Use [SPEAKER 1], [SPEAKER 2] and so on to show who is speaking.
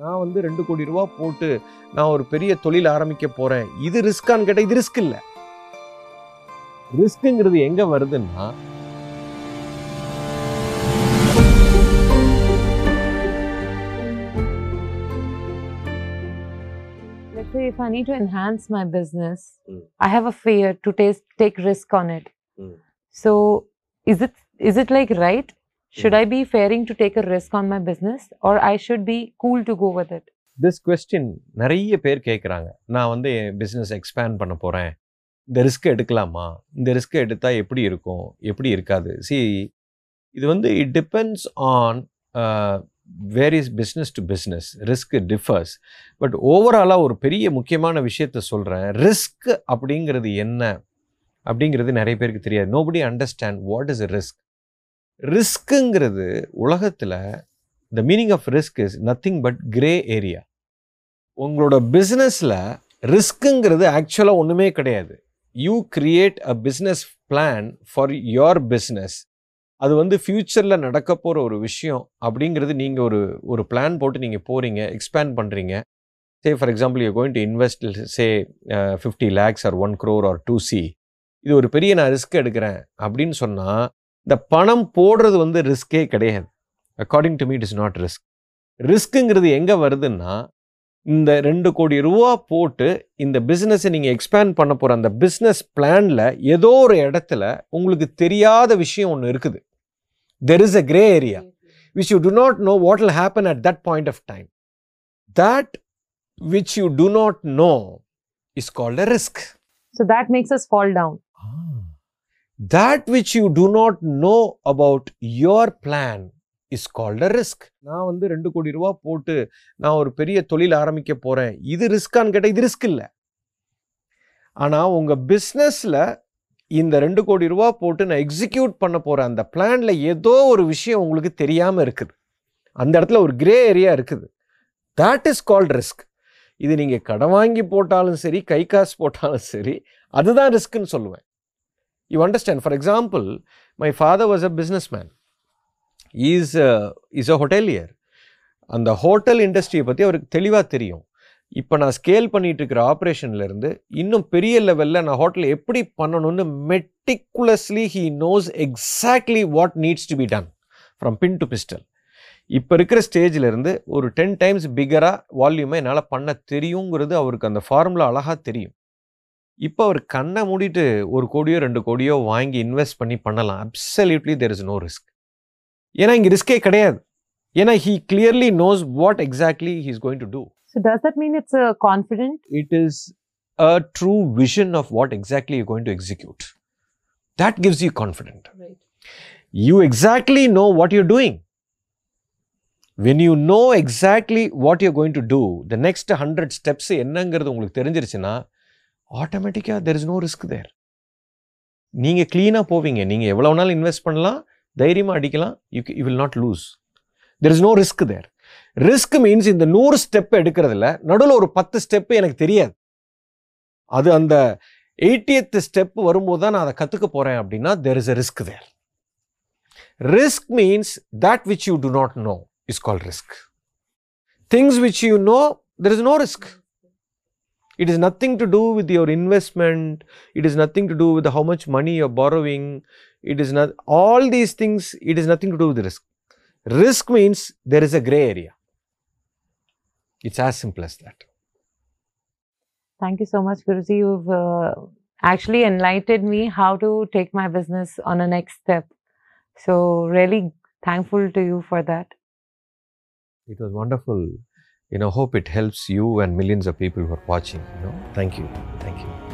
[SPEAKER 1] நான் வந்து ரெண்டு கோடி ரூபா போட்டு நான் ஒரு பெரிய தொழில் ஆரம்பிக்க போறேன் இது ரிஸ்கான்னு கேட்டால் இது ரிஸ்க் இல்லை ரிஸ்க்குங்கிறது எங்க வருதுன்னா
[SPEAKER 2] Let's say if I need to enhance my business,
[SPEAKER 1] Mm.
[SPEAKER 2] I have a fear to taste, take risk on it.
[SPEAKER 1] Mm.
[SPEAKER 2] So is it is it like right? Should. I be fearing to take a risk on my business or I should be cool to go with it?
[SPEAKER 1] This question நிறைய பேர் கேட்குறாங்க நான் வந்து என் business expand பண்ண போகிறேன் இந்த risk எடுக்கலாமா? இந்த ரிஸ்க் எடுத்தால் எப்படி இருக்கும்? எப்படி இருக்காது? சி இது வந்து it depends on various business to business risk differs but ஓவராலாக ஒரு பெரிய முக்கியமான விஷயத்த சொல்கிறேன் ரிஸ்க் அப்படிங்கிறது என்ன? அப்படிங்கிறது நிறைய பேருக்கு தெரியாது. Nobody understand what is risk ரிஸ்க்குங்கிறது உலகத்தில் the meaning of risk is nothing but grey area உங்களோட பிஸ்னஸில் ரிஸ்க்குங்கிறது ஆக்சுவலாக ஒன்றுமே கிடையாது. You create a business plan for your business அது வந்து ஃப்யூச்சரில் நடக்க போகிற ஒரு விஷயம் அப்படிங்கிறது நீங்கள் ஒரு ஒரு பிளான் போட்டு நீங்கள் போகிறீங்க எக்ஸ்பேண்ட் பண்ணுறீங்க say for example you going to invest say fifty lakhs or one crore or two see இது ஒரு பெரிய நான் ரிஸ்க் எடுக்கிறேன் அப்படின்னு சொன்னால் இந்த பணம் போடுறது வந்து ரிஸ்கே கிடையாது. According to me it is not risk ரிஸ்க்குங்கிறது எங்கே வருதுன்னா இந்த ரெண்டு கோடி ரூபா போட்டு இந்த பிஸ்னஸை நீங்கள் எக்ஸ்பேண்ட் பண்ண போகிற அந்த பிஸ்னஸ் பிளானில் ஏதோ ஒரு இடத்துல உங்களுக்கு தெரியாத விஷயம் ஒன்று இருக்குது. There is a grey area which you do not know what will happen at that point of time that which you do not know is called a risk
[SPEAKER 2] so that makes us fall down
[SPEAKER 1] That which you do not know about your plan is called a risk நான் வந்து ரெண்டு கோடி ரூபா போட்டு நான் ஒரு பெரிய தொழில் ஆரம்பிக்க போகிறேன் இது ரிஸ்கான்னு கேட்டால் இது ரிஸ்க் இல்லை. ஆனால் உங்கள் பிஸ்னஸில் இந்த ரெண்டு கோடி ரூபா போட்டு நான் எக்ஸிக்யூட் பண்ண போகிற அந்த பிளானில் ஏதோ ஒரு விஷயம் உங்களுக்கு தெரியாமல் இருக்குது. அந்த இடத்துல ஒரு கிரே ஏரியா இருக்குது. தட் இஸ் கால்ட் ரிஸ்க் இது நீங்கள் கடன் வாங்கி போட்டாலும் சரி கை காசு போட்டாலும் சரி அதுதான் ரிஸ்க்குன்னு சொல்லுவேன். You understand for example my father a a He is a, is a hotelier. அந்த ஹோட்டல் இண்டஸ்ட்ரியை பற்றி அவருக்கு தெளிவாக தெரியும். இப்போ நான் ஸ்கேல் பண்ணிட்டு இருக்கிற ஆப்ரேஷன்லேருந்து இன்னும் பெரிய லெவலில் நான் ஹோட்டல் எப்படி பண்ணணும்னு meticulously he knows exactly what needs to be done from pin to pistol இப்போ இருக்கிற ஸ்டேஜிலேருந்து ஒரு டென் டைம்ஸ் பிகராக வால்யூமை என்னால் பண்ண தெரியுங்கிறது அவருக்கு அந்த ஃபார்முலா அழகாக தெரியும். இப்போ அவர் கண்ணை மூடிட்டு ஒரு கோடியோ ரெண்டு கோடியோ வாங்கி இன்வெஸ்ட் பண்ணி பண்ணலாம் absolutely there is no risk ஏன்னா இங்கே ரிஸ்கே கிடையாது ஏன்னா he clearly knows what exactly he is going to do
[SPEAKER 2] So does that mean it's a confident?
[SPEAKER 1] it is a true vision of what exactly you're going to execute. That gives you confidence.
[SPEAKER 2] Right.
[SPEAKER 1] You exactly know what you're doing. When you know exactly what you're going to do, the next 100 steps என்னங்கிறது உங்களுக்கு தெரிஞ்சிருச்சுன்னா ஆட்டோமேட்டிக்காக there is no risk there நீங்கள் க்ளீனாக போவீங்க. நீங்கள் எவ்வளோ நாள் இன்வெஸ்ட் பண்ணலாம் தைரியமாக அடிக்கலாம் you you will not lose there is no risk there risk means இந்த நூறு ஸ்டெப் எடுக்கிறதுல நடுவில் ஒரு பத்து ஸ்டெப்பு எனக்கு தெரியாது. அது அந்த எயிட்டியத்து ஸ்டெப் வரும்போது தான் நான் அதை கற்றுக்க போகிறேன் அப்படின்னா there is a risk there risk means that which you do not know is call risk things which you know there is no risk It is nothing to do with your investment, it is nothing to do with how much money you are borrowing, it is not all these things, it is nothing to do with risk. Risk means there is a gray area. It's as simple as that.
[SPEAKER 2] Thank you so much, Guruji. You've uh, actually enlightened me how to take my business on a next step. So, really thankful to you for that.
[SPEAKER 1] It was wonderful you know hope it helps you and millions of people who are watching you know? Thank you. Thank you